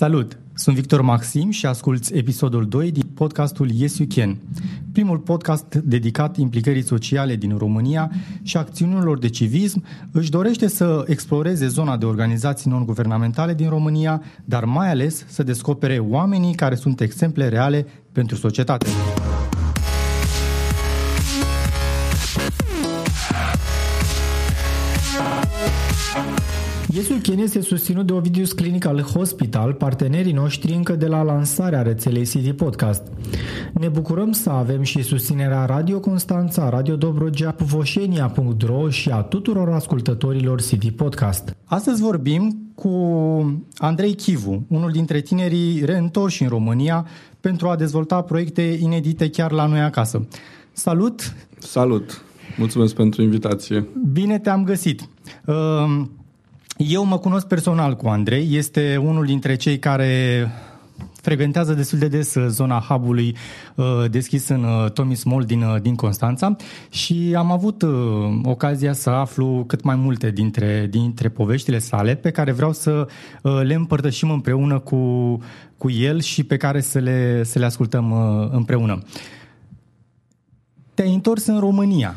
Salut! Sunt Victor Maxim și asculți episodul 2 din podcastul Yes You Can, primul podcast dedicat implicării sociale din România și acțiunilor de civism, își dorește să exploreze zona de organizații non-guvernamentale din România, dar mai ales să descopere oamenii care sunt exemple reale pentru societate. Iesul Chen este susținut de Ovidius Clinical Hospital, partenerii noștri încă de la lansarea rețelei City Podcast. Ne bucurăm să avem și susținerea Radio Constanța, Radio Dobrogea, Voșenia.ro și a tuturor ascultătorilor City Podcast. Astăzi vorbim cu Andrei Chivu, unul dintre tinerii reîntorși în România pentru a dezvolta proiecte inedite chiar la noi acasă. Salut! Salut! Mulțumesc pentru invitație. Bine te-am găsit. Uh, eu mă cunosc personal cu Andrei, este unul dintre cei care frecventează destul de des uh, zona hub-ului uh, deschis în uh, Tomis Mall din, din Constanța și am avut ocazia să aflu cât mai multe dintre, dintre poveștile sale pe care vreau să le împărtășim împreună cu, cu el și pe care să le, să le ascultăm împreună. Te-ai întors în România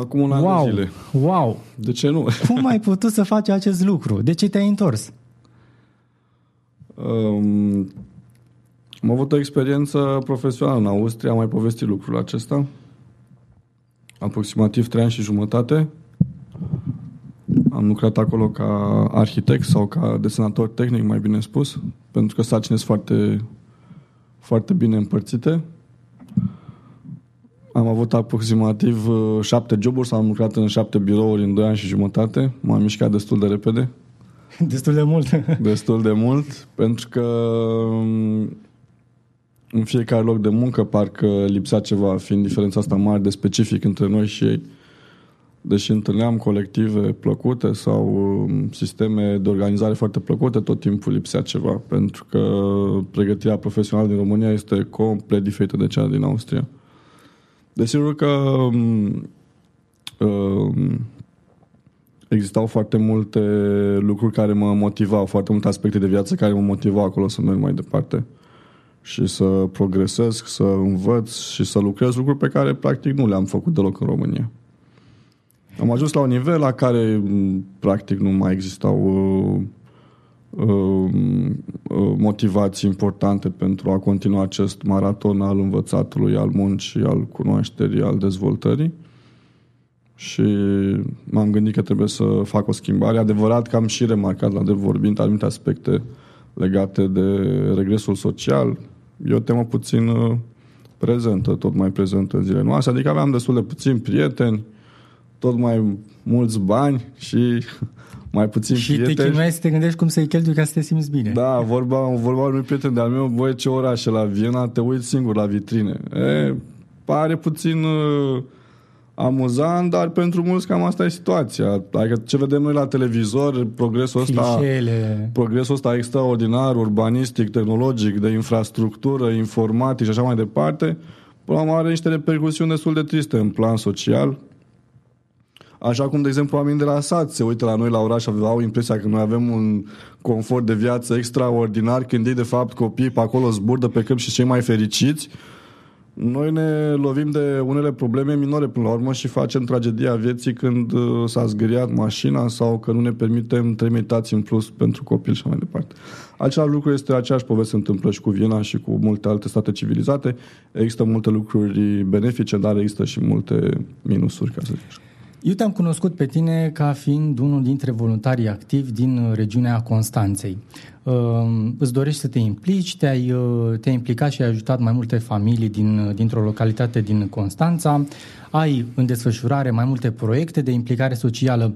acum un an wow, de zile. Wow! De ce nu? Cum ai putut să faci acest lucru? De ce te-ai întors? Um, am avut o experiență profesională în Austria, am mai povestit lucrul acesta. Aproximativ trei ani și jumătate. Am lucrat acolo ca arhitect sau ca desenator tehnic, mai bine spus, pentru că sarcini sunt foarte, foarte bine împărțite. Am avut aproximativ uh, șapte joburi sau am lucrat în șapte birouri în doi ani și jumătate. M-am mișcat destul de repede. Destul de mult. destul de mult, pentru că um, în fiecare loc de muncă parcă lipsea ceva, fiind diferența asta mare de specific între noi și ei. Deși întâlneam colective plăcute sau um, sisteme de organizare foarte plăcute, tot timpul lipsea ceva, pentru că pregătirea profesională din România este complet diferită de cea din Austria. Desigur că um, um, existau foarte multe lucruri care mă motivau, foarte multe aspecte de viață care mă motivau acolo să merg mai departe și să progresez, să învăț și să lucrez lucruri pe care practic nu le-am făcut deloc în România. Am ajuns la un nivel la care practic nu mai existau uh, Um, uh, motivații importante pentru a continua acest maraton al învățatului, al muncii, al cunoașterii, al dezvoltării. Și m-am gândit că trebuie să fac o schimbare. Adevărat că am și remarcat la drept vorbind anumite aspecte legate de regresul social. E o temă puțin uh, prezentă, tot mai prezentă în zilele noastre. Adică aveam destul de puțini prieteni, tot mai mulți bani și mai puțin și prieteni. te chinuiai să te gândești cum să-i cheltui ca să te simți bine. Da, vorba, vorba unui prieten de-al meu, voi ce orașe la Viena, te uiți singur la vitrine. E, pare puțin uh, amuzant, dar pentru mulți cam asta e situația. Adică ce vedem noi la televizor, progresul ăsta, progresul ăsta extraordinar, urbanistic, tehnologic, de infrastructură, informatic și așa mai departe, până la are niște repercusiuni destul de triste în plan social, Așa cum, de exemplu, oamenii de la sat se uită la noi la oraș și au impresia că noi avem un confort de viață extraordinar, când ei, de fapt, copiii pe acolo zburdă pe câmp și cei mai fericiți. Noi ne lovim de unele probleme minore până la urmă și facem tragedia vieții când uh, s-a zgâriat mașina sau că nu ne permitem trei meditații în plus pentru copil și mai departe. Același lucru este aceeași poveste se întâmplă și cu Viena și cu multe alte state civilizate. Există multe lucruri benefice, dar există și multe minusuri, ca să zic așa. Eu te-am cunoscut pe tine ca fiind unul dintre voluntarii activi din uh, regiunea Constanței. Uh, îți dorești să te implici, te-ai, uh, te-ai implicat și ai ajutat mai multe familii din, dintr-o localitate din Constanța, ai în desfășurare mai multe proiecte de implicare socială.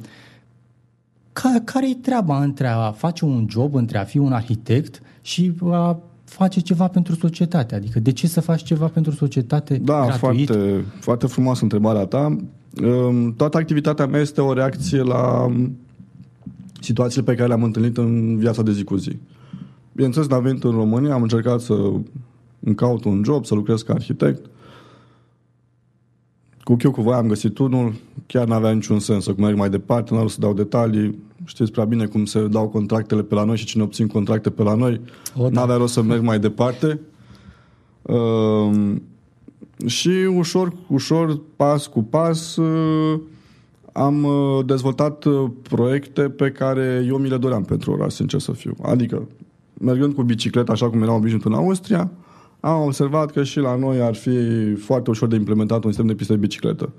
Ca, care e treaba între a face un job, între a fi un arhitect și a face ceva pentru societate? Adică de ce să faci ceva pentru societate Da, gratuit? foarte, foarte frumoasă întrebarea ta. Toată activitatea mea este o reacție la um, situațiile pe care le-am întâlnit în viața de zi cu zi. Bineînțeles, am venit în România, am încercat să îmi caut un job, să lucrez ca arhitect. Cu chiu cu voi am găsit unul, chiar n-avea niciun sens să merg mai departe, n-am să dau detalii. Știți prea bine cum se dau contractele pe la noi și cine obțin contracte pe la noi. O, da. N-avea rost să merg mai departe. Uh, și ușor, ușor, pas cu pas, uh, am uh, dezvoltat uh, proiecte pe care eu mi le doream pentru oraș, sincer să fiu. Adică, mergând cu bicicleta așa cum eram obișnuit în Austria, am observat că și la noi ar fi foarte ușor de implementat un sistem de piste de bicicletă.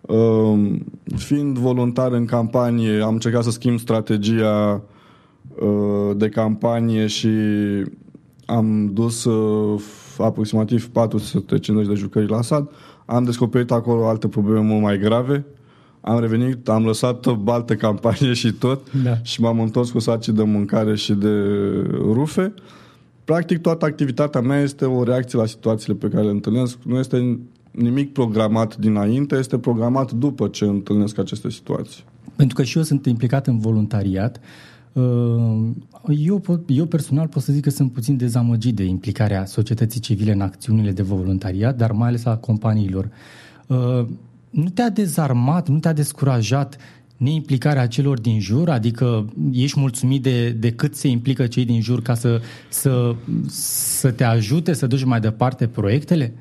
Uh, fiind voluntar în campanie, am încercat să schimb strategia uh, de campanie și am dus uh, aproximativ 450 de jucări la sat. Am descoperit acolo alte probleme mult mai grave. Am revenit, am lăsat altă campanie și tot da. și m-am întors cu saci de mâncare și de rufe. Practic, toată activitatea mea este o reacție la situațiile pe care le întâlnesc. Nu este nimic programat dinainte, este programat după ce întâlnesc aceste situații. Pentru că și eu sunt implicat în voluntariat. Uh, eu, pot, eu personal pot să zic că sunt puțin dezamăgit de implicarea societății civile în acțiunile de voluntariat, dar mai ales a companiilor. Uh, nu te-a dezarmat, nu te-a descurajat neimplicarea celor din jur? Adică ești mulțumit de, de cât se implică cei din jur ca să, să, să te ajute să duci mai departe proiectele?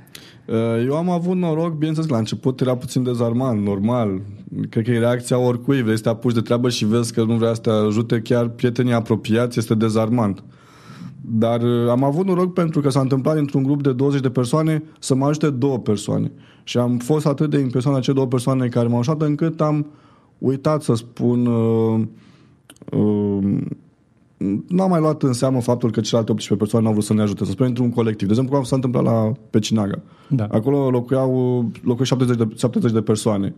Uh, eu am avut noroc, bineînțeles, la început era puțin dezarmant, normal. Cred că e reacția oricui, vrei să te apuci de treabă și vezi că nu vrea să te ajute chiar prietenii apropiați, este dezarmant. Dar uh, am avut noroc pentru că s-a întâmplat într-un grup de 20 de persoane să mă ajute două persoane. Și am fost atât de impresionat de acele două persoane care m-au ajutat încât am uitat să spun uh, uh, n-am mai luat în seamă faptul că celelalte 18 persoane nu au vrut să ne ajute, să spunem într-un colectiv. De exemplu, cum s-a întâmplat la Pecinaga. Da. Acolo locuiau, locuiau 70 de, 70 de persoane.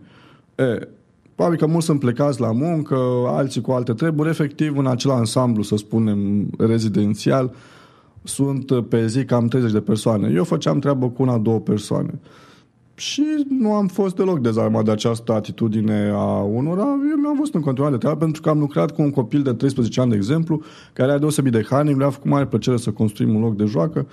E, probabil că mulți sunt plecați la muncă, alții cu alte treburi. Efectiv, în acel ansamblu, să spunem, rezidențial, sunt pe zi cam 30 de persoane. Eu făceam treabă cu una, două persoane. Și nu am fost deloc dezarmat de această atitudine a unora. Eu mi-am fost în continuare de treabă pentru că am lucrat cu un copil de 13 ani, de exemplu, care are deosebit de harnic, le-a făcut mare plăcere să construim un loc de joacă.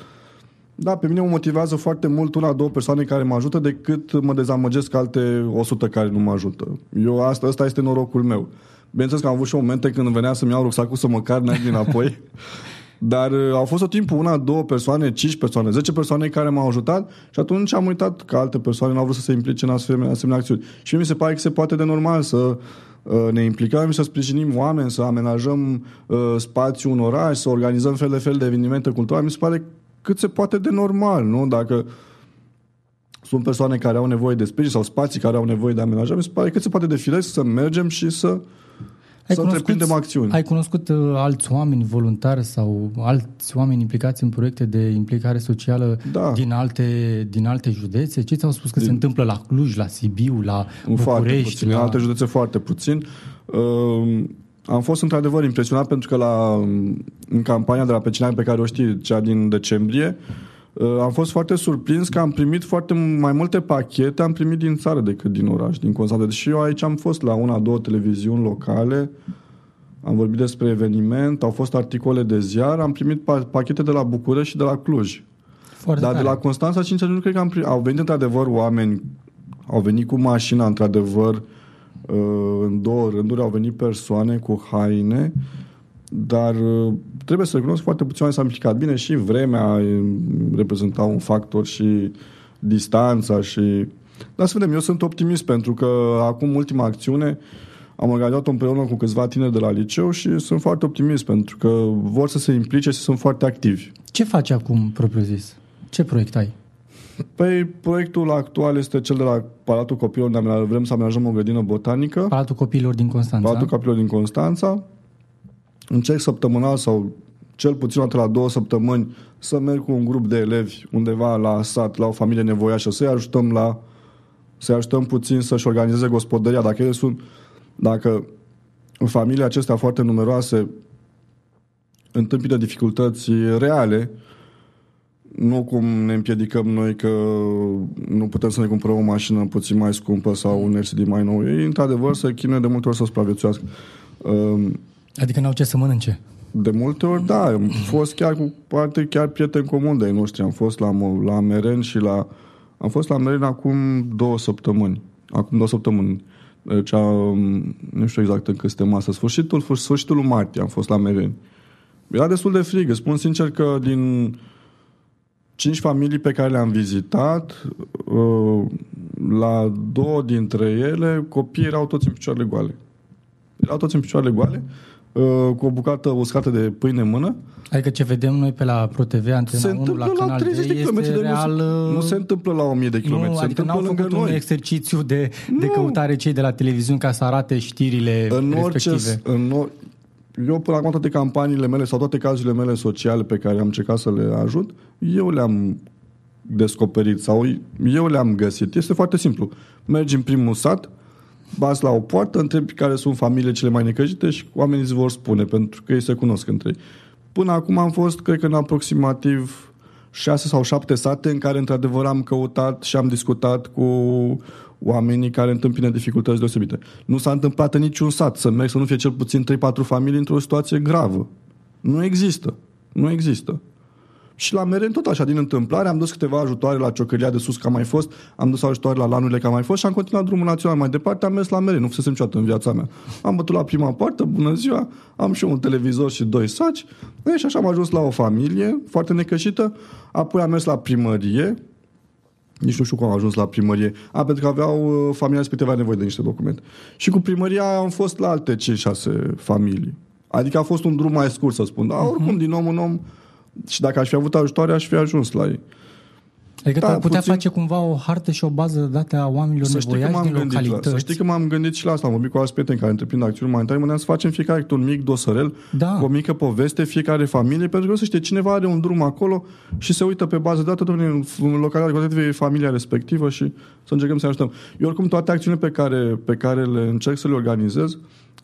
Da, pe mine mă motivează foarte mult una, două persoane care mă ajută decât mă dezamăgesc alte 100 care nu mă ajută. Eu asta, asta este norocul meu. Bineînțeles că am avut și momente când venea să-mi iau rucsacul să mă car înapoi Dar uh, au fost tot timpul una, două persoane, cinci persoane, zece persoane care m-au ajutat și atunci am uitat că alte persoane nu au vrut să se implice în asemenea, asemenea acțiuni. Și mi se pare că se poate de normal să uh, ne implicăm și să sprijinim oameni, să amenajăm uh, spațiu în oraș, să organizăm fel de fel de evenimente culturale. Mi se pare cât se poate de normal, nu? Dacă sunt persoane care au nevoie de sprijin sau spații care au nevoie de amenajare, mi se pare cât se poate de firesc să mergem și să ai să întreprindem acțiuni. Ai cunoscut uh, alți oameni voluntari sau alți oameni implicați în proiecte de implicare socială da. din, alte, din alte județe? Ce ți-au spus că din... se întâmplă la Cluj, la Sibiu, la București? Foarte puțin, la... în alte județe foarte puțin. Uh, am fost într-adevăr impresionat pentru că la, în campania de la Pecinari pe care o știi, cea din decembrie, uh, Uh, am fost foarte surprins că am primit foarte mai multe pachete, am primit din țară decât din oraș, din Constanța. Deși eu aici am fost la una, două televiziuni locale, am vorbit despre eveniment, au fost articole de ziar, am primit pachete de la București și de la Cluj. Foarte Dar tare. de la Constanța, sincer, nu cred că am primit. Au venit într-adevăr oameni, au venit cu mașina, într-adevăr, uh, în două rânduri, au venit persoane cu haine, dar uh, trebuie să recunosc foarte puțin oameni s-au implicat. Bine, și vremea reprezenta un factor și distanța și... Dar să vedem, eu sunt optimist pentru că acum ultima acțiune am organizat-o împreună cu câțiva tineri de la liceu și sunt foarte optimist pentru că vor să se implice și sunt foarte activi. Ce faci acum, propriu zis? Ce proiect ai? Păi, proiectul actual este cel de la Palatul Copiilor, unde vrem să amenajăm o grădină botanică. Palatul Copiilor din Constanța. Palatul Copiilor din Constanța încerc săptămânal sau cel puțin o dată la două săptămâni să merg cu un grup de elevi undeva la sat, la o familie nevoiașă, să-i ajutăm la să-i ajutăm puțin să-și organizeze gospodăria. Dacă ele sunt, dacă familiile acestea foarte numeroase întâmpină dificultăți reale, nu cum ne împiedicăm noi că nu putem să ne cumpărăm o mașină puțin mai scumpă sau un LCD mai nou. Ei, într-adevăr, să chinuie de multe ori să supraviețuiască. Um, Adică n-au ce să mănânce. De multe ori, da. Am fost chiar cu poate chiar prieteni comuni de noștri. Am fost la, la Meren și la... Am fost la Meren acum două săptămâni. Acum două săptămâni. Deci, um, nu știu exact în câte masă, sfârșitul, sfârșitul lui martie am fost la Mereni. Era destul de frig. Spun sincer că din cinci familii pe care le-am vizitat, uh, la două dintre ele, copiii erau toți în picioarele goale. Erau toți în picioarele goale, uh, cu o bucată uscată de pâine în mână. Adică ce vedem noi pe la ProTV, Antena Se 1, întâmplă la la Canal 30 de D, kilometri este de nu se- real... uh, Nu se întâmplă la 1000 de kilometri, nu, se adică întâmplă n-au lângă făcut un noi. exercițiu de, de Nu. căutare cei de la televiziuni ca să arate știrile în orice, respective. în or... Eu până acum toate campaniile mele sau toate cazurile mele sociale pe care am încercat să le ajut, eu le-am descoperit sau eu le-am găsit. Este foarte simplu. Mergi în primul sat, bați la o poartă, întrebi care sunt familiile cele mai necăjite și oamenii îți vor spune, pentru că ei se cunosc între ei. Până acum am fost, cred că în aproximativ șase sau șapte sate în care într-adevăr am căutat și am discutat cu oamenii care întâmpină dificultăți deosebite. Nu s-a întâmplat în niciun sat să merg să nu fie cel puțin 3-4 familii într-o situație gravă. Nu există. Nu există. Și la Meren tot așa, din întâmplare, am dus câteva ajutoare la Ciocăria de sus, că am mai fost, am dus ajutoare la Lanurile, că am mai fost și am continuat drumul național mai departe, am mers la Meren, nu fusesem niciodată în viața mea. Am bătut la prima poartă, bună ziua, am și eu un televizor și doi saci, e, și așa am ajuns la o familie foarte necășită, apoi am mers la primărie, nici nu știu cum am ajuns la primărie. A, pentru că aveau, uh, familia respectivă avea nevoie de niște documente. Și cu primăria am fost la alte 5-6 familii. Adică a fost un drum mai scurt, să spun. Dar oricum, din om în om, și dacă aș fi avut ajutoare, aș fi ajuns la ei. Adică Da, da, putea puțin- face cumva o hartă și o bază de date a oamenilor Să știi, că nevoiași m-am din gândit la, localități. să știi că m-am gândit și la asta. Am vorbit cu alți prieteni care întreprind acțiuni umanitare. Mă să facem fiecare câte un mic dosărel Da. cu o mică poveste, fiecare familie, pentru că să știe, cineva are un drum acolo și se uită pe bază de date, domnule, în- în localitatea respectivă e familia respectivă și să încercăm să ajutăm. Eu oricum toate acțiunile pe care, pe care le încerc să le organizez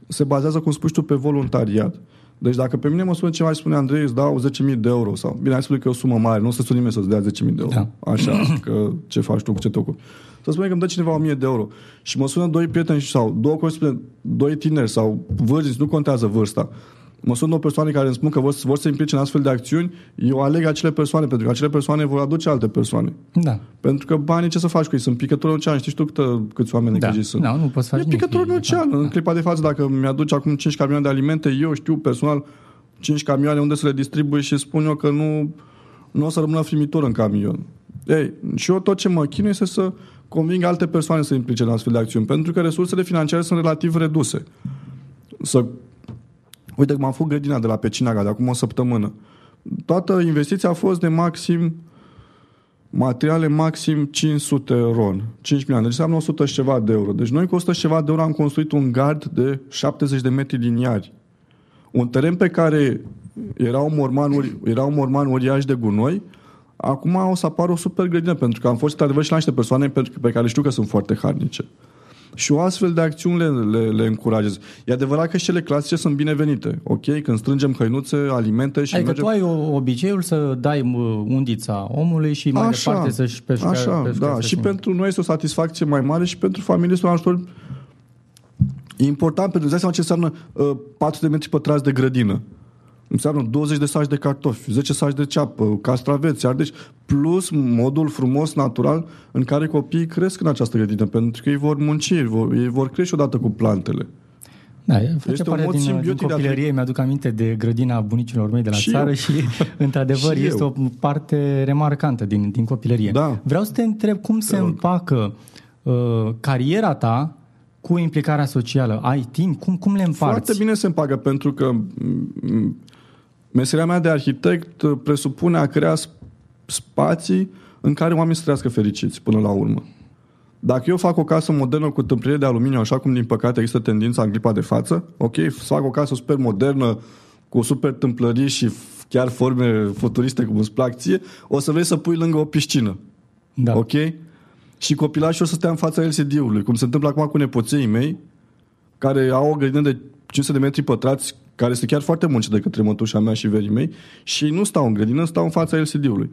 se bazează, cum spui tu, pe voluntariat. Deci dacă pe mine mă sună cineva și spune Andrei, îți dau 10.000 de euro sau, bine, hai să spune că e o sumă mare, nu o să suni nimeni să-ți dea 10.000 de euro. Da. Așa, că ce faci tu, cu ce te ocupi. Să spunem că îmi dă cineva 1000 de euro și mă sună doi prieteni sau două corespondente, doi tineri sau vârstnici, nu contează vârsta. Mă sună două persoane care îmi spun că vor, vor să se implice în astfel de acțiuni, eu aleg acele persoane, pentru că acele persoane vor aduce alte persoane. Da. Pentru că banii ce să faci cu ei? Sunt picături în ocean. Știi tu câtă, câți oameni Da. necăjiți sunt? Da, nu poți să faci E nimic. picătură în E- ocean. da. În clipa de față, dacă mi-aduce acum 5 camioane de alimente, eu știu personal 5 camioane unde să le distribui și spun eu că nu, nu o să rămână frimitură în camion. Ei, și eu tot ce mă chinui este să conving alte persoane să se implice în astfel de acțiuni, pentru că resursele financiare sunt relativ reduse. Să Uite că m-am făcut grădina de la Pecinaga de acum o săptămână. Toată investiția a fost de maxim materiale maxim 500 ron. 5 milioane. Deci înseamnă 100 și ceva de euro. Deci noi cu 100 și ceva de euro am construit un gard de 70 de metri liniari. Un teren pe care era un morman, uri, era un morman uriaș de gunoi, acum o să apară o super grădină, pentru că am fost într-adevăr și la niște persoane pe, pe care știu că sunt foarte harnice. Și o astfel de acțiuni le, le, le încurajez. E adevărat că și cele clasice sunt binevenite. Ok? Când strângem hăinuțe, alimente și Adică mergem... tu ai o, obiceiul să dai mă, undița omului și mai departe să-și pesca, Așa, pesca, da. Și pentru noi este o satisfacție mai mare și pentru familie este un ajutor E important pentru că îți dai seama ce înseamnă uh, 4 de metri pătrați de grădină. Înseamnă 20 de saci de cartofi, 10 saci de ceapă, castraveți, ardeși, plus modul frumos, natural, în care copiii cresc în această grădină, pentru că ei vor munci, ei vor, ei vor crește odată cu plantele. Da, face Este un parte mod din, din simbiotic de a copilărie. Mi-aduc aminte de grădina bunicilor mei de la Și țară eu. și, într-adevăr, Și este eu. o parte remarcantă din, din copilărie. Da. Vreau să te întreb cum se rog. împacă uh, cariera ta cu implicarea socială. Ai timp? Cum, cum le împarți? Foarte bine se împacă, pentru că m, meseria mea de arhitect uh, presupune a crea sp- spații în care oamenii să trăiască fericiți până la urmă. Dacă eu fac o casă modernă cu tâmplire de aluminiu, așa cum din păcate există tendința în clipa de față, ok, să fac o casă super modernă, cu super tâmplării și f- chiar forme futuriste cum îți plac ție, o să vrei să pui lângă o piscină. Da. Ok? Și copilașul o să stea în fața LCD-ului, cum se întâmplă acum cu nepoței mei, care au o grădină de 500 de metri pătrați, care este chiar foarte munci de către mătușa mea și verii mei, și nu stau în grădină, stau în fața LCD-ului.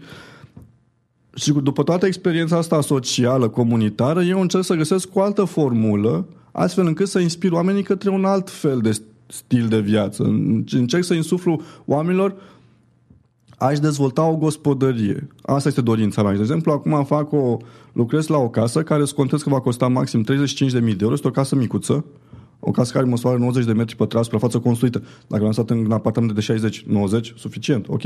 Și cu- după toată experiența asta socială, comunitară, eu încerc să găsesc o altă formulă, astfel încât să inspir oamenii către un alt fel de stil de viață. Încerc să insuflu oamenilor aș dezvolta o gospodărie. Asta este dorința mea. De exemplu, acum fac o, lucrez la o casă care scontez că va costa maxim 35.000 de euro. Este o casă micuță, o casă care măsoară 90 de metri pătrați, suprafață construită. Dacă l-am stat în apartament de 60, 90, suficient, ok?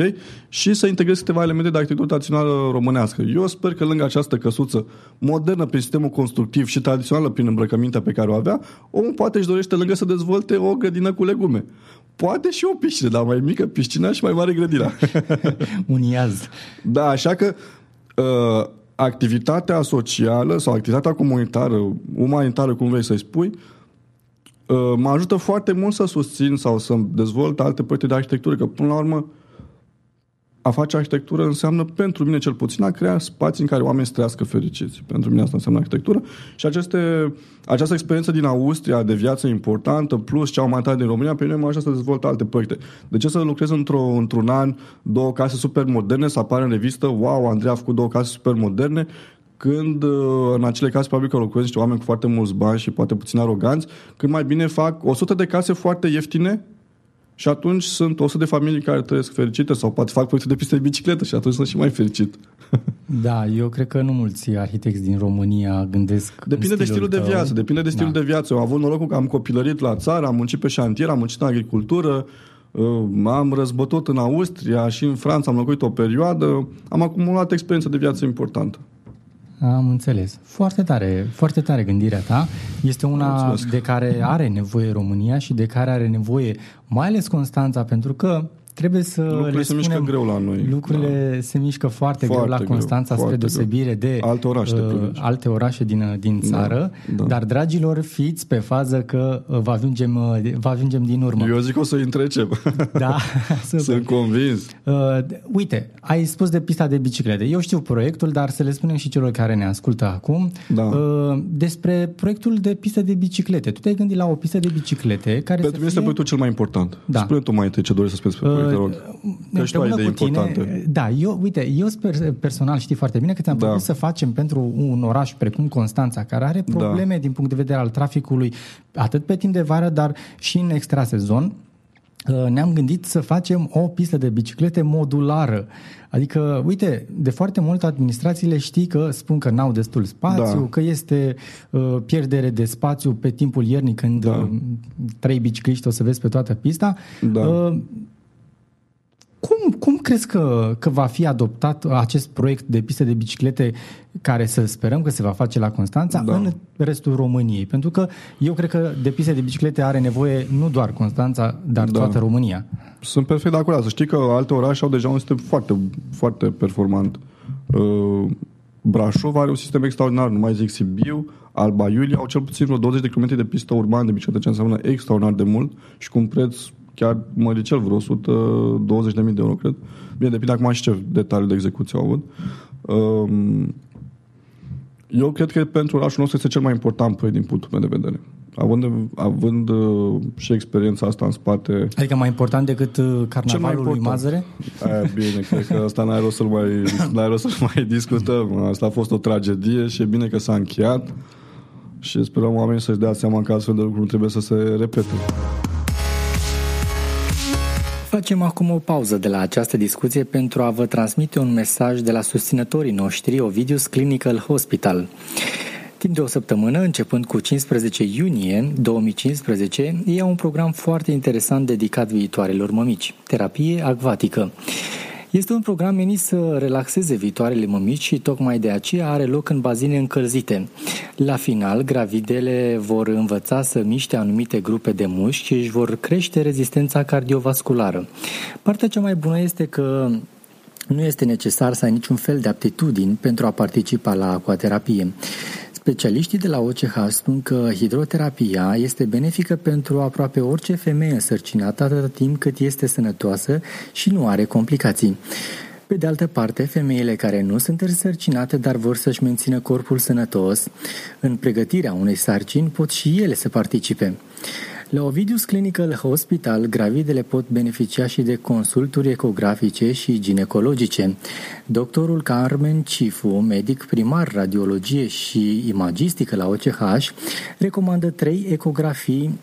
Și să integrez câteva elemente de arhitectură tradițională românească. Eu sper că lângă această căsuță modernă prin sistemul constructiv și tradițională prin îmbrăcămintea pe care o avea, omul poate își dorește lângă să dezvolte o grădină cu legume. Poate și o piscină, dar mai mică piscina și mai mare grădina. Un iaz. Da, așa că uh, activitatea socială sau activitatea comunitară, umanitară, cum vrei să-i spui, uh, mă ajută foarte mult să susțin sau să dezvolt alte proiecte de arhitectură, că până la urmă a face arhitectură înseamnă, pentru mine cel puțin, a crea spații în care oamenii să trăiască fericiți. Pentru mine asta înseamnă arhitectură. Și aceste, această experiență din Austria de viață importantă, plus cea mai tare din România, pe mine mă ajută să dezvolt alte proiecte. De ce să lucrez într-o, într-un an două case super moderne, să apară în revistă, wow, Andrei a făcut două case super moderne, când uh, în acele case probabil că locuiesc niște oameni cu foarte mulți bani și poate puțin aroganți, când mai bine fac 100 de case foarte ieftine, și atunci sunt 100 de familii care trăiesc fericite sau poate fac proiecte de piste de bicicletă și atunci sunt și mai fericit. Da, eu cred că nu mulți arhitecți din România gândesc Depinde de stilul tău. de viață, depinde de stilul da. de viață. Eu am avut norocul că am copilărit la țară, am muncit pe șantier, am muncit în agricultură, uh, am răzbătut în Austria și în Franța, am locuit o perioadă, am acumulat experiență de viață importantă. Am înțeles. Foarte tare, foarte tare gândirea ta. Este una Mulțumesc. de care are nevoie România și de care are nevoie mai ales Constanța, pentru că trebuie să Lucrurile le se mișcă spunem, greu la noi. Lucrurile da. se mișcă foarte, Foarte greu la greu, Constanța spre foarte deosebire de Alte orașe de uh, Ploiești. alte orașe din, din țară, da. dar dragilor, fiți pe fază că uh, vă ajungem, uh, vă ajungem din urmă. Eu zic o să-i întrecem. Da, super. Sunt convins. Uh, uite, ai spus de pista de biciclete. Eu știu proiectul, dar să le spunem și celor care ne ascultă acum. Da. Uh, despre proiectul de pistă de biciclete. Tu te-ai gândit la o pistă de biciclete care Pentru să mine este fie... proiectul cel mai important. Da. Spune tu mai întâi ce dorești să spui despre proiect, te rog. Că și tu ai împreună idei cu tine, importante. da, eu, uite, eu sper, personal știi foarte bine că ți-am Da. propus să facem pentru un oraș precum Constanța, care are Da. probleme din punct de vedere al traficului, atât pe timp de vară, dar și în extrasezon, uh, ne-am gândit să facem o pistă de biciclete modulară. Adică, uite, de foarte mult administrațiile știi că spun că n-au destul spațiu, Da. că este uh, pierdere de spațiu pe timpul iernii când Da. uh, trei bicicliști o să vezi pe toată pista. Da. Uh, cum, cum crezi că, că va fi adoptat acest proiect de piste de biciclete care să sperăm că se va face la Constanța Da. în restul României? Pentru că eu cred că de piste de biciclete are nevoie nu doar Constanța, dar Da. toată România. Sunt perfect de acord. Să știi că alte orașe au deja un sistem foarte, foarte performant. Uh, Brașov are un sistem extraordinar, nu mai zic Sibiu, Alba Iulia au cel puțin vreo 20 de km de pistă urbană de bicicletă, ce înseamnă extraordinar de mult și cu un preț chiar măricel, vreo 120.000 de euro, cred. Bine, depinde acum și ce detalii de execuție au avut. Um, eu cred că pentru orașul nostru este cel mai important proiect din punctul meu de vedere. Având, având uh, și experiența asta în spate, Adică mai important decât uh, carnavalul lui important. Mazăre? Aia, bine, cred că asta n-ai rost să-l mai, n-ai rost să mai discutăm. Asta a fost o tragedie și e bine că s-a încheiat și sperăm oamenii să-și dea seama că astfel de lucruri nu trebuie să se repete. Facem acum o pauză de la această discuție pentru a vă transmite un mesaj de la susținătorii noștri Ovidius Clinical Hospital. Timp de o săptămână, începând cu 15 iunie 2015, ei au un program foarte interesant dedicat viitoarelor mămici, terapie acvatică. Este un program menit să relaxeze viitoarele mămici și tocmai de aceea are loc în bazine încălzite. La final, gravidele vor învăța să miște anumite grupe de mușchi și își vor crește rezistența cardiovasculară. Partea cea mai bună este că nu este necesar să ai niciun fel de aptitudini pentru a participa la aquaterapie. Specialiștii de la OCH spun că hidroterapia este benefică pentru aproape orice femeie însărcinată atâta timp cât este sănătoasă și nu are complicații. Pe de altă parte, femeile care nu sunt însărcinate, dar vor să-și mențină corpul sănătos, în pregătirea unei sarcini pot și ele să participe. La Ovidius Clinical Hospital, gravidele pot beneficia și de consulturi ecografice și ginecologice. Doctorul Carmen Cifu, medic primar radiologie și imagistică la OCH, recomandă trei ecografii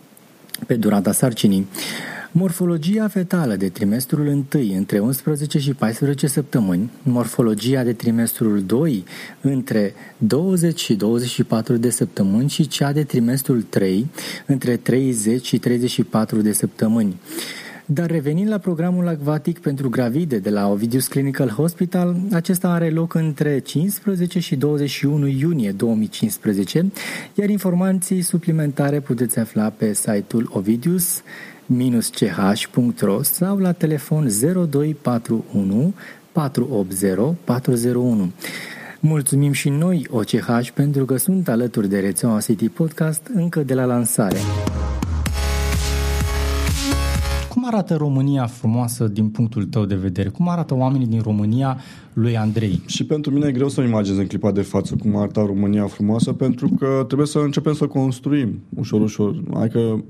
pe durata sarcinii. Morfologia fetală de trimestrul 1 între 11 și 14 săptămâni, morfologia de trimestrul 2 între 20 și 24 de săptămâni și cea de trimestrul 3 între 30 și 34 de săptămâni. Dar revenind la programul acvatic pentru gravide de la Ovidius Clinical Hospital, acesta are loc între 15 și 21 iunie 2015, iar informații suplimentare puteți afla pe site-ul Ovidius ch.ro sau la telefon 0241 480 401. Mulțumim și noi OCH pentru că sunt alături de rețeaua City Podcast încă de la lansare arată România frumoasă din punctul tău de vedere? Cum arată oamenii din România lui Andrei? Și pentru mine e greu să-mi imaginez în clipa de față cum arată România frumoasă, pentru că trebuie să începem să construim ușor, ușor. Adică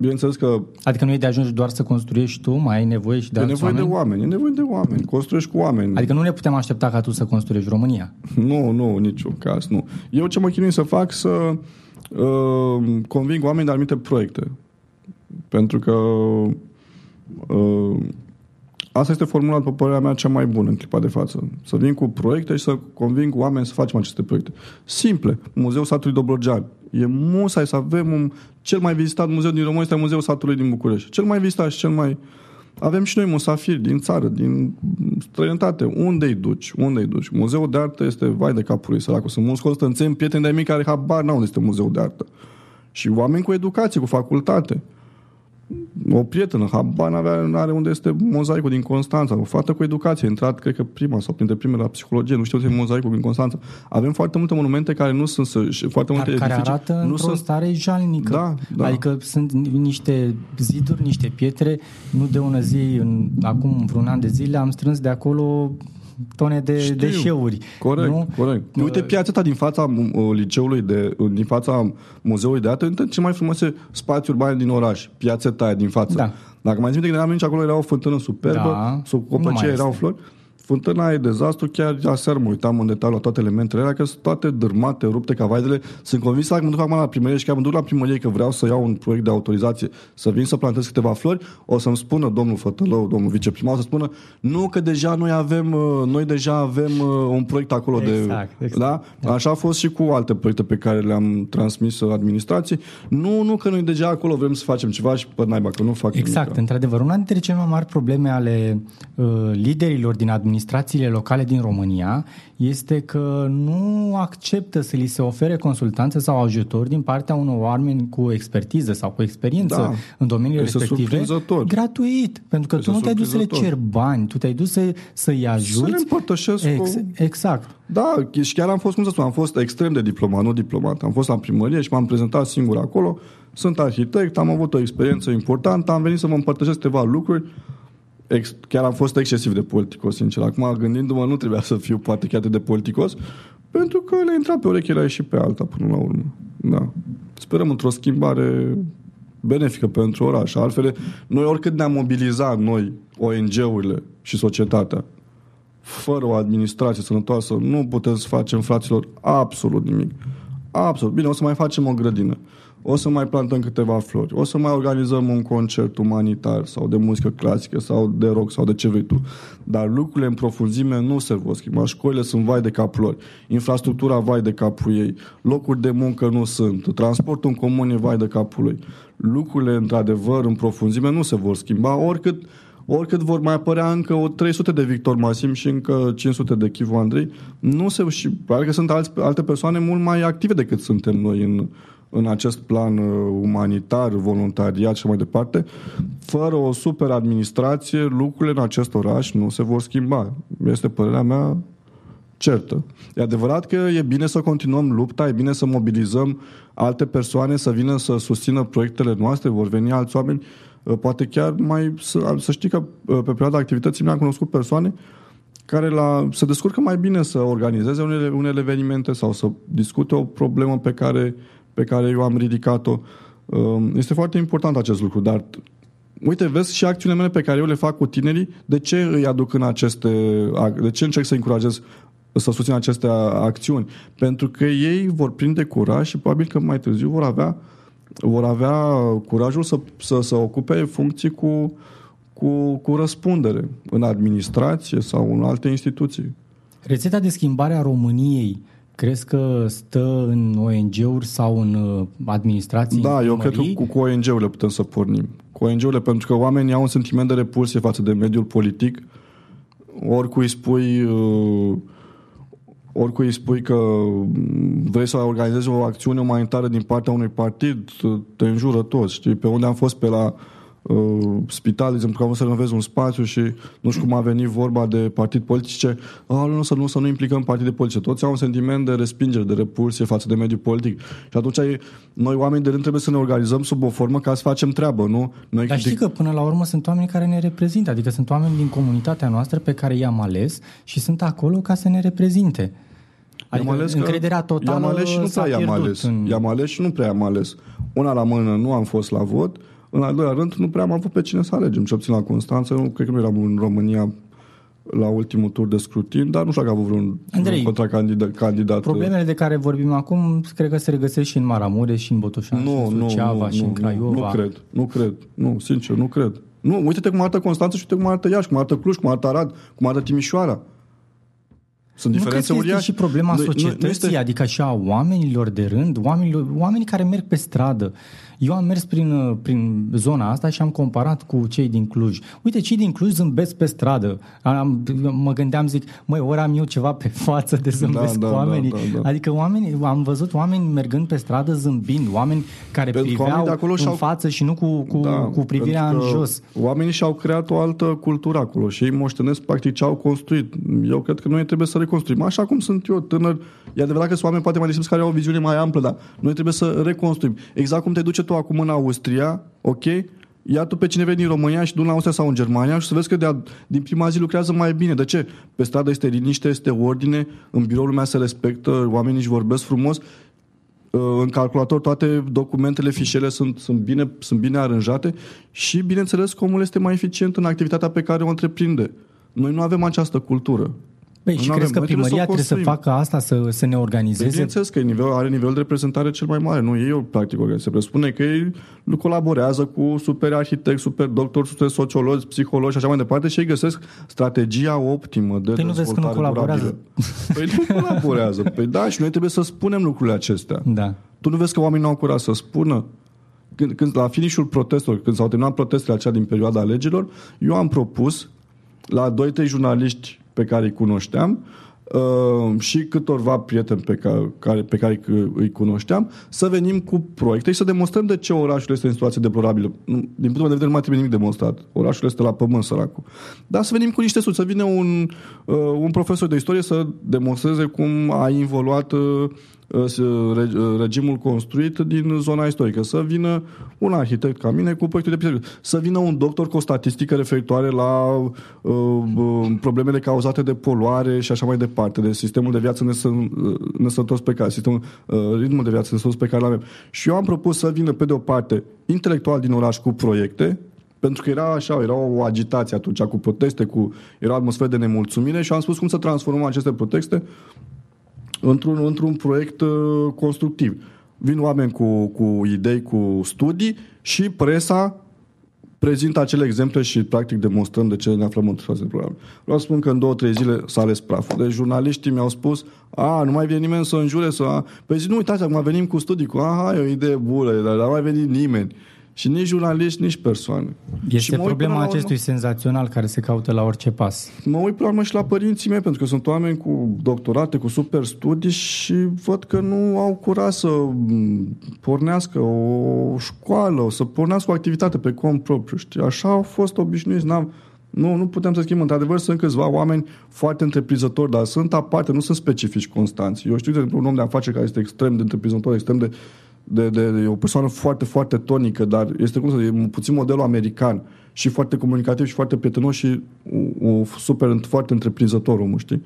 Bineînțeles că... Adică nu e de ajuns doar să construiești tu, mai ai nevoie și de e alți nevoie oameni? de oameni, e nevoie de oameni, construiești cu oameni. Adică nu ne putem aștepta ca tu să construiești România? Nu, nu, niciun caz, nu. Eu ce mă chinui să fac, să uh, conving oameni de anumite proiecte. Pentru că Uh, asta este formula, după părerea mea, cea mai bună în clipa de față. Să vin cu proiecte și să conving oameni să facem aceste proiecte. Simple. Muzeul satului Dobrogea. E musai să avem un... Cel mai vizitat muzeu din România este Muzeul satului din București. Cel mai vizitat și cel mai... Avem și noi musafiri din țară, din străinătate. Unde îi duci? Unde îi duci? Muzeul de artă este vai de capul lui săracul. Sunt mulți constanțeni, prieteni de-ai mei care habar n-au unde este muzeul de artă. Și oameni cu educație, cu facultate o prietenă, habar n-avea, n-are unde este mozaicul din Constanța, o fată cu educație, intrat, cred că prima sau printre primele la psihologie, nu știu ce e mozaicul din Constanța. Avem foarte multe monumente care nu sunt, și foarte multe care edificii. arată nu într-o sunt... stare jalnică. Da, da. Adică sunt niște ziduri, niște pietre, nu de una zi, în, acum vreun an de zile am strâns de acolo tone de Știu. deșeuri. Corect, nu? corect. Uh, Uite piața din fața uh, liceului, de, uh, din fața muzeului de artă, între cele mai frumoase spații urbane din oraș. Piața aia din față. Da. Dacă mai zi că eram aici, acolo era o fântână superbă, da. sub copăcie erau flori. Fântâna e dezastru, chiar aseară mă uitam în detaliu la toate elementele alea, că sunt toate dărmate, rupte ca vaidele. Sunt convins că mă duc acum la primărie și chiar mă duc la primărie că vreau să iau un proiect de autorizație, să vin să plantez câteva flori, o să-mi spună domnul Fătălău, domnul viceprimar, o să spună nu că deja noi avem, uh, noi deja avem uh, un proiect acolo exact, de... Exact. Da? Așa a fost și cu alte proiecte pe care le-am transmis administrației. Nu, nu că noi deja acolo vrem să facem ceva și pe naiba, că nu fac Exact, nimic. într-adevăr. Una dintre cele mai mari probleme ale uh, liderilor din administrațiile locale locale din România este că nu acceptă să li se ofere consultanță sau ajutor din partea unor oameni cu expertiză sau cu experiență da. în domeniile este respective gratuit. Pentru că este tu nu te-ai dus să le ceri bani, tu te-ai dus să, să-i ajuți. Să le împărtășesc. Ex- cu... Exact. Da, și chiar am fost, cum să spun, am fost extrem de diplomat, nu diplomat. Am fost la primărie și m-am prezentat singur acolo. Sunt arhitect, am avut o experiență importantă, am venit să mă împărtășesc câteva lucruri ex, chiar am fost excesiv de politicos, sincer. Acum, gândindu-mă, nu trebuia să fiu poate chiar de politicos, pentru că le intra pe urechile și pe alta până la urmă. Da. Sperăm într-o schimbare benefică pentru oraș. Altfel, noi oricât ne-am mobilizat noi, ONG-urile și societatea, fără o administrație sănătoasă, nu putem să facem, fraților, absolut nimic. Absolut. Bine, o să mai facem o grădină o să mai plantăm câteva flori, o să mai organizăm un concert umanitar sau de muzică clasică sau de rock sau de ce vrei tu. Dar lucrurile în profunzime nu se vor schimba. Școlile sunt vai de cap lor, infrastructura vai de capul ei, locuri de muncă nu sunt, transportul în comun e vai de capul lui. Lucrurile, într-adevăr, în profunzime nu se vor schimba, oricât oricât vor mai apărea încă o 300 de Victor Masim și încă 500 de Chivu Andrei, nu se, și probabil că sunt alți, alte persoane mult mai active decât suntem noi în, în acest plan uh, umanitar, voluntariat și mai departe, fără o super administrație, lucrurile în acest oraș nu se vor schimba. Este părerea mea certă. E adevărat că e bine să continuăm lupta, e bine să mobilizăm alte persoane să vină să susțină proiectele noastre, vor veni alți oameni, uh, poate chiar mai să, să știi că uh, pe perioada activității mi-am cunoscut persoane care la, se descurcă mai bine să organizeze unele, unele evenimente sau să discute o problemă pe care pe care eu am ridicat-o. Um, este foarte important acest lucru, dar uite, vezi și acțiunile mele pe care eu le fac cu tinerii, de ce îi aduc în aceste, de ce încerc să încurajez să susțin aceste acțiuni? Pentru că ei vor prinde curaj și probabil că mai târziu vor avea vor avea curajul să, să, să ocupe funcții cu, cu, cu răspundere în administrație sau în alte instituții. Rețeta de schimbare a României crezi că stă în ONG-uri sau în uh, administrații? Da, în eu cred că cu, cu ONG-urile putem să pornim. Cu ONG-urile pentru că oamenii au un sentiment de repulsie față de mediul politic. Oricui spui uh, oricui îi spui că vrei să organizezi o acțiune umanitară din partea unui partid, te înjură toți. Știi? Pe unde am fost pe la uh, spital, de exemplu, că am să renovez un spațiu și nu știu cum a venit vorba de partid politice, ah, nu, să nu, să nu implicăm partide politice. Toți au un sentiment de respingere, de repulsie față de mediul politic. Și atunci noi, oameni de rând, trebuie să ne organizăm sub o formă ca să facem treabă, nu? Noi Dar știi că până la urmă sunt oameni care ne reprezintă, adică sunt oameni din comunitatea noastră pe care i-am ales și sunt acolo ca să ne reprezinte. Adică ales încrederea totală i-am ales și nu prea i-am ales. În... I-am ales și nu prea am ales. Una la mână nu am fost la vot, în al doilea rând, nu prea am avut pe cine să alegem, ce obțin la Constanța. Nu cred că nu eram în România la ultimul tur de scrutin, dar nu știu dacă a avut vreun, Andrei, vreun contracandidat. Problemele de care vorbim acum, cred că se regăsesc și în Maramureș, și în Botoșani, nu, și în Suceava, nu, și nu, în Craiova. Nu, nu cred, nu cred. Nu, sincer, nu cred. Nu, uite-te cum arată Constanța și uite cum arată Iași, cum arată Cluj, cum arată Arad, cum arată Timișoara. Sunt diferențe nu uriașe. Este și problema societății, nu este... adică și a oamenilor de rând, oamenilor, oamenii care merg pe stradă. Eu am mers prin, uh, prin zona asta și am comparat cu cei din Cluj. Uite, cei din Cluj zâmbesc pe stradă. Am, mă gândeam, zic, măi, ori am eu ceva pe față de zâmbesc da, da, oamenii. Da, da, da. Adică oamenii, am văzut oameni mergând pe stradă zâmbind, oameni care pentru priveau oameni de acolo în și-au... față și nu cu, cu, da, cu privirea în jos. Oamenii și-au creat o altă cultură acolo și ei moștenesc practic ce au construit. Eu cred că noi trebuie să reconstruim. Așa cum sunt eu, tânăr, e adevărat că sunt oameni poate mai deștepți care au o viziune mai amplă, dar noi trebuie să reconstruim. Exact cum te duce tu acum în Austria, ok? Ia tu pe cineva din România și du în Austria sau în Germania și să vezi că de a, din prima zi lucrează mai bine. De ce? Pe stradă este liniște, este ordine, în biroul lumea se respectă, oamenii își vorbesc frumos uh, în calculator toate documentele, fișele sunt, sunt, bine, sunt bine aranjate și, bineînțeles, omul este mai eficient în activitatea pe care o întreprinde. Noi nu avem această cultură. Păi și crezi că primăria trebuie să, trebuie să facă asta, să, să ne organizeze? Păi, bineînțeles că nivel, are nivel de reprezentare cel mai mare. Nu, ei o practic Se presupune că ei colaborează cu super arhitecți, super doctori, super sociologi, psihologi și așa mai departe și ei găsesc strategia optimă de păi dezvoltare nu vezi că nu colaborează. Păi nu colaborează. Păi da, și noi trebuie să spunem lucrurile acestea. Da. Tu nu vezi că oamenii nu au curaj să spună? Când, când, la finișul protestelor, când s-au terminat protestele acelea din perioada alegerilor, eu am propus la 2-3 jurnaliști pe care îi cunoșteam uh, și câtorva prieteni pe care, care, pe care îi cunoșteam, să venim cu proiecte și să demonstrăm de ce orașul este în situație deplorabilă. Din punctul de vedere nu mai trebuie nimic demonstrat. Orașul este la pământ, săracul. Dar să venim cu niște studii, să vină un, uh, un profesor de istorie să demonstreze cum a involuat uh, regimul construit din zona istorică. Să vină un arhitect ca mine cu proiectul de pistoric. Să vină un doctor cu o statistică referitoare la uh, uh, problemele cauzate de poluare și așa mai departe, de sistemul de viață nesănătos pe care, sistemul, uh, ritmul de viață nesănătos pe care îl avem. Și eu am propus să vină, pe de o parte, intelectual din oraș cu proiecte, pentru că era așa, era o agitație atunci cu proteste, cu, era o atmosferă de nemulțumire și am spus cum să transformăm aceste proteste într-un, într-un proiect uh, constructiv. Vin oameni cu, cu idei, cu studii și presa prezintă acele exemple și practic demonstrăm de ce ne aflăm într-o fază de program. Vreau să spun că în două, trei zile s-a ales praful. Deci jurnaliștii mi-au spus, a, nu mai vine nimeni să înjure, să... A... Păi zi, nu uitați, acum venim cu studii, cu, aha, e o idee bună, dar nu mai venit nimeni. Și nici jurnaliști, nici persoane. Este și problema acestui urmă, senzațional care se caută la orice pas. Mă uit pe urmă și la părinții mei, pentru că sunt oameni cu doctorate, cu super studii și văd că nu au curaj să pornească o școală, să pornească o activitate pe cont propriu. Știi? Așa au fost obișnuiți. N-am, nu, nu putem să schimbăm. Într-adevăr, sunt câțiva oameni foarte întreprinzători, dar sunt aparte, nu sunt specifici constanți. Eu știu, de exemplu, un om de afaceri care este extrem de întreprinzător, extrem de de, de, de o persoană foarte, foarte tonică, dar este cum să e puțin modelul american și foarte comunicativ și foarte prietenos și o, o super, foarte întreprinzător omul, știi?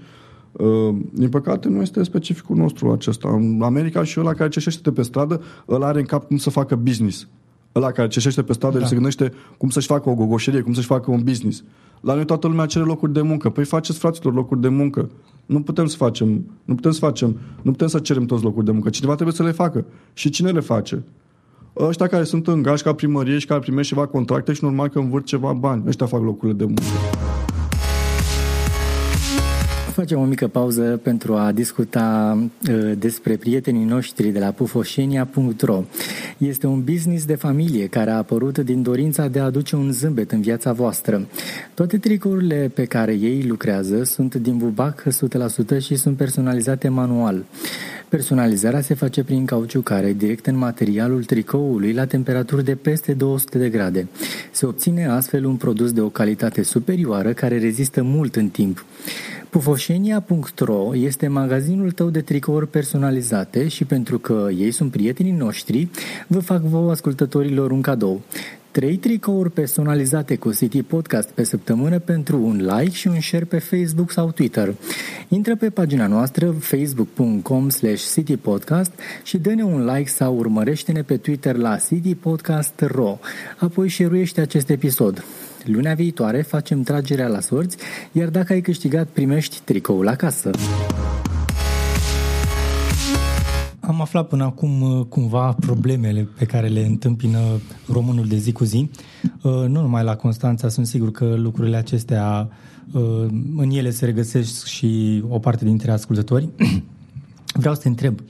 Uh, din păcate, nu este specificul nostru acesta. În America și ăla care ceșește pe stradă, îl are în cap cum să facă business. Ăla care ceșește pe stradă, da. se gândește cum să-și facă o gogoșerie, cum să-și facă un business. La noi toată lumea cere locuri de muncă. Păi faceți, fraților, locuri de muncă. Nu putem să facem, nu putem să facem, nu putem să cerem toți locuri de muncă. Cineva trebuie să le facă. Și cine le face? ăștia care sunt în gașca primăriei și care primește ceva contracte și normal că învârt ceva bani. Ăștia fac locurile de muncă. Facem o mică pauză pentru a discuta uh, despre prietenii noștri de la pufoșenia.ro. Este un business de familie care a apărut din dorința de a aduce un zâmbet în viața voastră. Toate tricourile pe care ei lucrează sunt din bubac 100% și sunt personalizate manual. Personalizarea se face prin cauciucare direct în materialul tricoului la temperaturi de peste 200 de grade. Se obține astfel un produs de o calitate superioară care rezistă mult în timp. Pufoșenia.ro este magazinul tău de tricouri personalizate și pentru că ei sunt prietenii noștri, vă fac vouă ascultătorilor un cadou. Trei tricouri personalizate cu City Podcast pe săptămână pentru un like și un share pe Facebook sau Twitter. Intră pe pagina noastră facebook.com slash citypodcast și dă-ne un like sau urmărește-ne pe Twitter la citypodcast.ro. Apoi share acest episod. Lunea viitoare facem tragerea la sorți, iar dacă ai câștigat, primești tricoul acasă. Am aflat până acum uh, cumva problemele pe care le întâmpină românul de zi cu zi. Uh, nu numai la Constanța, sunt sigur că lucrurile acestea uh, în ele se regăsesc și o parte dintre ascultători. Vreau să te întreb,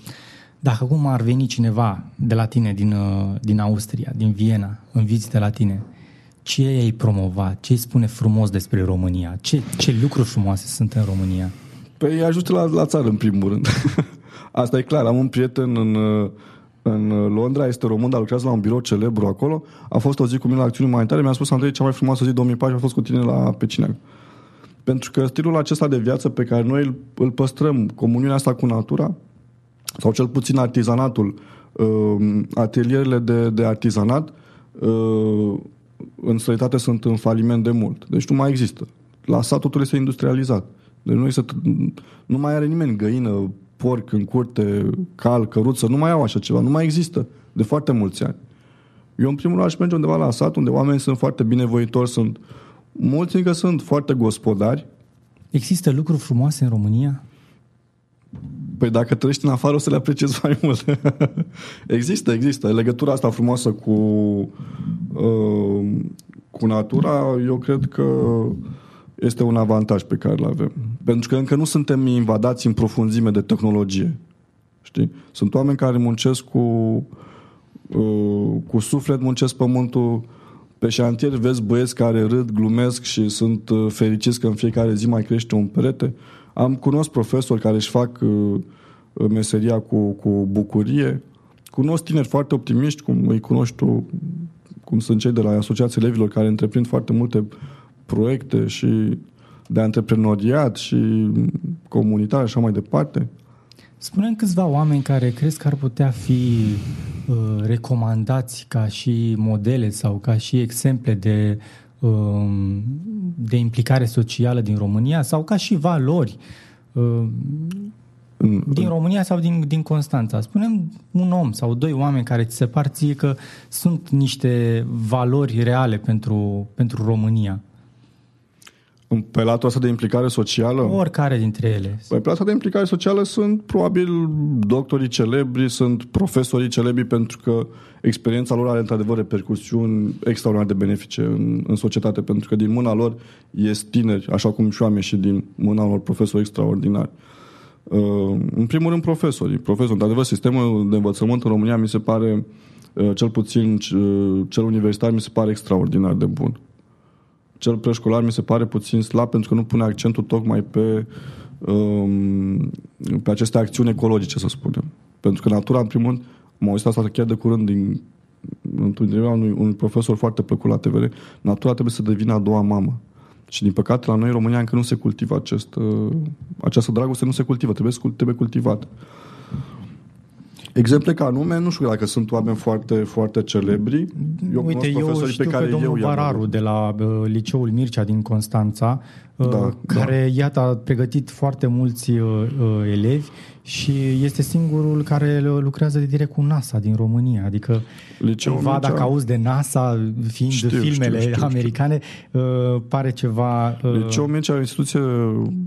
dacă acum ar veni cineva de la tine din, din Austria, din Viena, în vizită la tine, ce ai promova, ce îi spune frumos despre România, ce, ce lucruri frumoase sunt în România? Păi ajută la, la țară, în primul rând. Asta e clar. Am un prieten în, în Londra, este român, dar lucrează la un birou celebru acolo. A fost o zi cu mine la acțiuni umanitare. Mi-a spus, Andrei, cea mai frumoasă zi 2004 a fost cu tine la Pecineag. Pentru că stilul acesta de viață pe care noi îl, îl păstrăm, comuniunea asta cu natura, sau cel puțin artizanatul, uh, atelierele de, de artizanat, uh, în străinătate sunt în faliment de mult. Deci nu mai există. La sat totul este industrializat. Deci nu, este, nu mai are nimeni găină, porc în curte, cal, căruță, nu mai au așa ceva, nu mai există de foarte mulți ani. Eu în primul rând aș merge undeva la sat, unde oamenii sunt foarte binevoitori, sunt mulți încă sunt foarte gospodari. Există lucruri frumoase în România? Păi dacă trăiești în afară o să le apreciezi mai mult. există, există. Legătura asta frumoasă cu, uh, cu natura, eu cred că este un avantaj pe care îl avem. Pentru că încă nu suntem invadați în profunzime de tehnologie. Știi? Sunt oameni care muncesc cu, uh, cu suflet, muncesc pământul. Pe șantier vezi băieți care râd, glumesc și sunt uh, fericiți că în fiecare zi mai crește un perete. Am cunosc profesori care își fac uh, meseria cu, cu bucurie. Cunosc tineri foarte optimiști, cum îi cunoști tu, cum sunt cei de la Asociația Elevilor, care întreprind foarte multe proiecte și de antreprenoriat și comunitar și așa mai departe. Spune câțiva oameni care crezi că ar putea fi uh, recomandați ca și modele sau ca și exemple de, uh, de implicare socială din România sau ca și valori uh, din România sau din, din Constanța. Spunem un om sau doi oameni care ți se par ție că sunt niște valori reale pentru, pentru România. Pe latul ăsta de implicare socială? Oricare dintre ele. Păi pe latul de implicare socială sunt probabil doctorii celebri, sunt profesorii celebri pentru că experiența lor are într-adevăr repercusiuni extraordinar de benefice în, în societate, pentru că din mâna lor ies tineri, așa cum și eu am ieșit din mâna lor profesori extraordinari. Uh, în primul rând profesorii. Profesori, într-adevăr, sistemul de învățământ în România mi se pare, uh, cel puțin uh, cel universitar, mi se pare extraordinar de bun cel preșcolar mi se pare puțin slab pentru că nu pune accentul tocmai pe, um, pe aceste acțiuni ecologice, să spunem. Pentru că natura, în primul rând, am auzit asta chiar de curând din întâlnirea unui, unui profesor foarte plăcut la TVR, natura trebuie să devină a doua mamă. Și din păcate la noi în România încă nu se cultivă acest, uh, această dragoste, nu se cultivă, trebuie, trebuie cultivată. Exemple ca nume, nu știu dacă sunt oameni foarte, foarte celebri. Eu Uite, eu știu pe, care pe domnul eu Bararu de la uh, Liceul Mircea din Constanța, uh, da, care, da. iată, a pregătit foarte mulți uh, uh, elevi și este singurul care lucrează de direct cu NASA din România. Adică, Liceul cumva, Mircea... dacă auzi de NASA, fiind știu, filmele știu, știu, americane, știu. Uh, pare ceva... Uh... Liceul Mircea e o instituție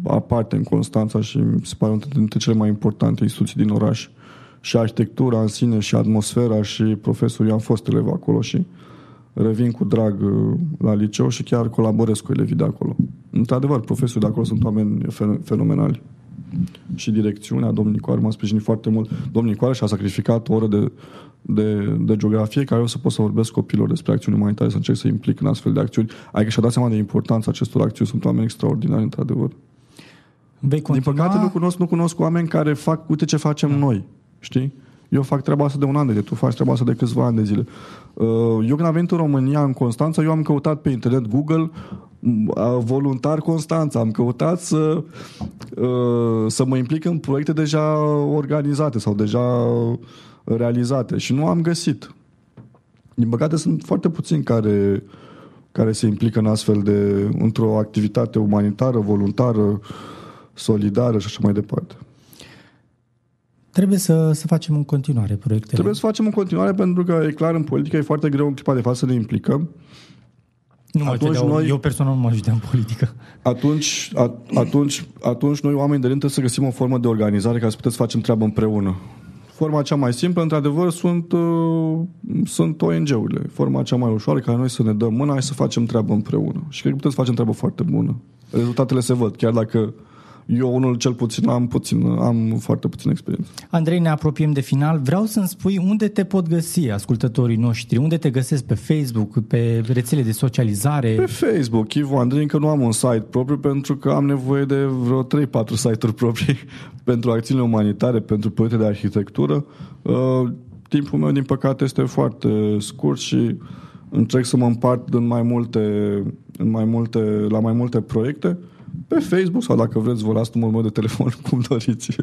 aparte în Constanța și mi se pare una dintre cele mai importante instituții din oraș. Uh, și arhitectura în sine și atmosfera și profesorii. Am fost elev acolo și revin cu drag uh, la liceu și chiar colaborez cu elevii de acolo. Într-adevăr, profesorii de acolo sunt oameni fenomenali. Și direcțiunea, domnul Nicoare m-a sprijinit foarte mult. Domnul Nicoare și-a sacrificat o oră de, de, de geografie care o să pot să vorbesc copilor despre acțiuni umanitare, să încerc să implic în astfel de acțiuni. Adică și-a dat seama de importanța acestor acțiuni. Sunt oameni extraordinari, într-adevăr. Vei continua... Din păcate nu cunosc, nu cunosc oameni care fac, uite ce facem da. noi, știi? Eu fac treaba asta de un an de zile, tu faci treaba asta de câțiva ani de zile. Uh, eu când am venit în România, în Constanța, eu am căutat pe internet Google uh, voluntar Constanța. Am căutat să, uh, să mă implic în proiecte deja organizate sau deja realizate și nu am găsit. Din păcate sunt foarte puțini care, care se implică în astfel de, într-o activitate umanitară, voluntară, solidară și așa mai departe. Trebuie să, să facem în continuare proiectele. Trebuie să facem în continuare pentru că e clar în politică e foarte greu în clipa de față să ne implicăm. Nu mă atunci noi, eu personal nu mă ajut în politică. Atunci, at, atunci, atunci noi oameni de rând trebuie să găsim o formă de organizare ca să putem să facem treabă împreună. Forma cea mai simplă, într-adevăr, sunt, uh, sunt ONG-urile. Forma cea mai ușoară, care noi să ne dăm mâna și să facem treabă împreună. Și cred că putem să facem treabă foarte bună. Rezultatele se văd, chiar dacă eu unul cel puțin am puțin, am foarte puțin experiență. Andrei, ne apropiem de final. Vreau să-mi spui unde te pot găsi ascultătorii noștri, unde te găsesc pe Facebook, pe rețele de socializare. Pe Facebook, Ivo Andrei, încă nu am un site propriu pentru că am nevoie de vreo 3-4 site-uri proprii pentru acțiunile umanitare, pentru proiecte de arhitectură. Uh, timpul meu, din păcate, este foarte scurt și încerc să mă împart în mai multe, în mai multe, la mai multe proiecte pe Facebook sau dacă vreți vă las numărul meu de telefon cum doriți.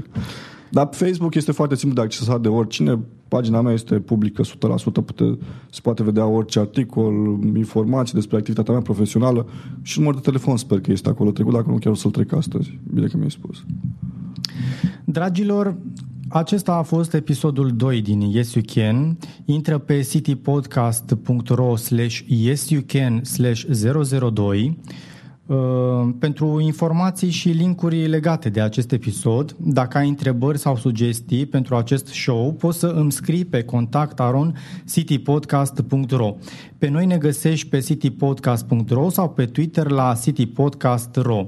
Dar Facebook este foarte simplu de accesat de oricine. Pagina mea este publică 100%, pute, se poate vedea orice articol, informații despre activitatea mea profesională și numărul de telefon sper că este acolo trecut, dacă nu chiar o să-l trec astăzi. Bine că mi-ai spus. Dragilor, acesta a fost episodul 2 din Yes You Can. Intră pe citypodcast.ro slash yesyoucan slash 002 Uh, pentru informații și linkuri legate de acest episod, dacă ai întrebări sau sugestii pentru acest show, poți să îmi scrii pe contact aron citypodcast.ro. Pe noi ne găsești pe citypodcast.ro sau pe Twitter la citypodcast.ro.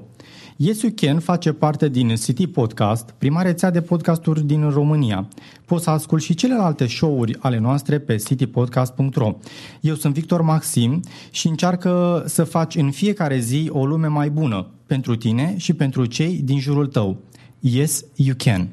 Yes You Can face parte din City Podcast, prima rețea de podcasturi din România. Poți să asculti și celelalte show-uri ale noastre pe citypodcast.ro. Eu sunt Victor Maxim și încearcă să faci în fiecare zi o lume mai bună pentru tine și pentru cei din jurul tău. Yes, you can.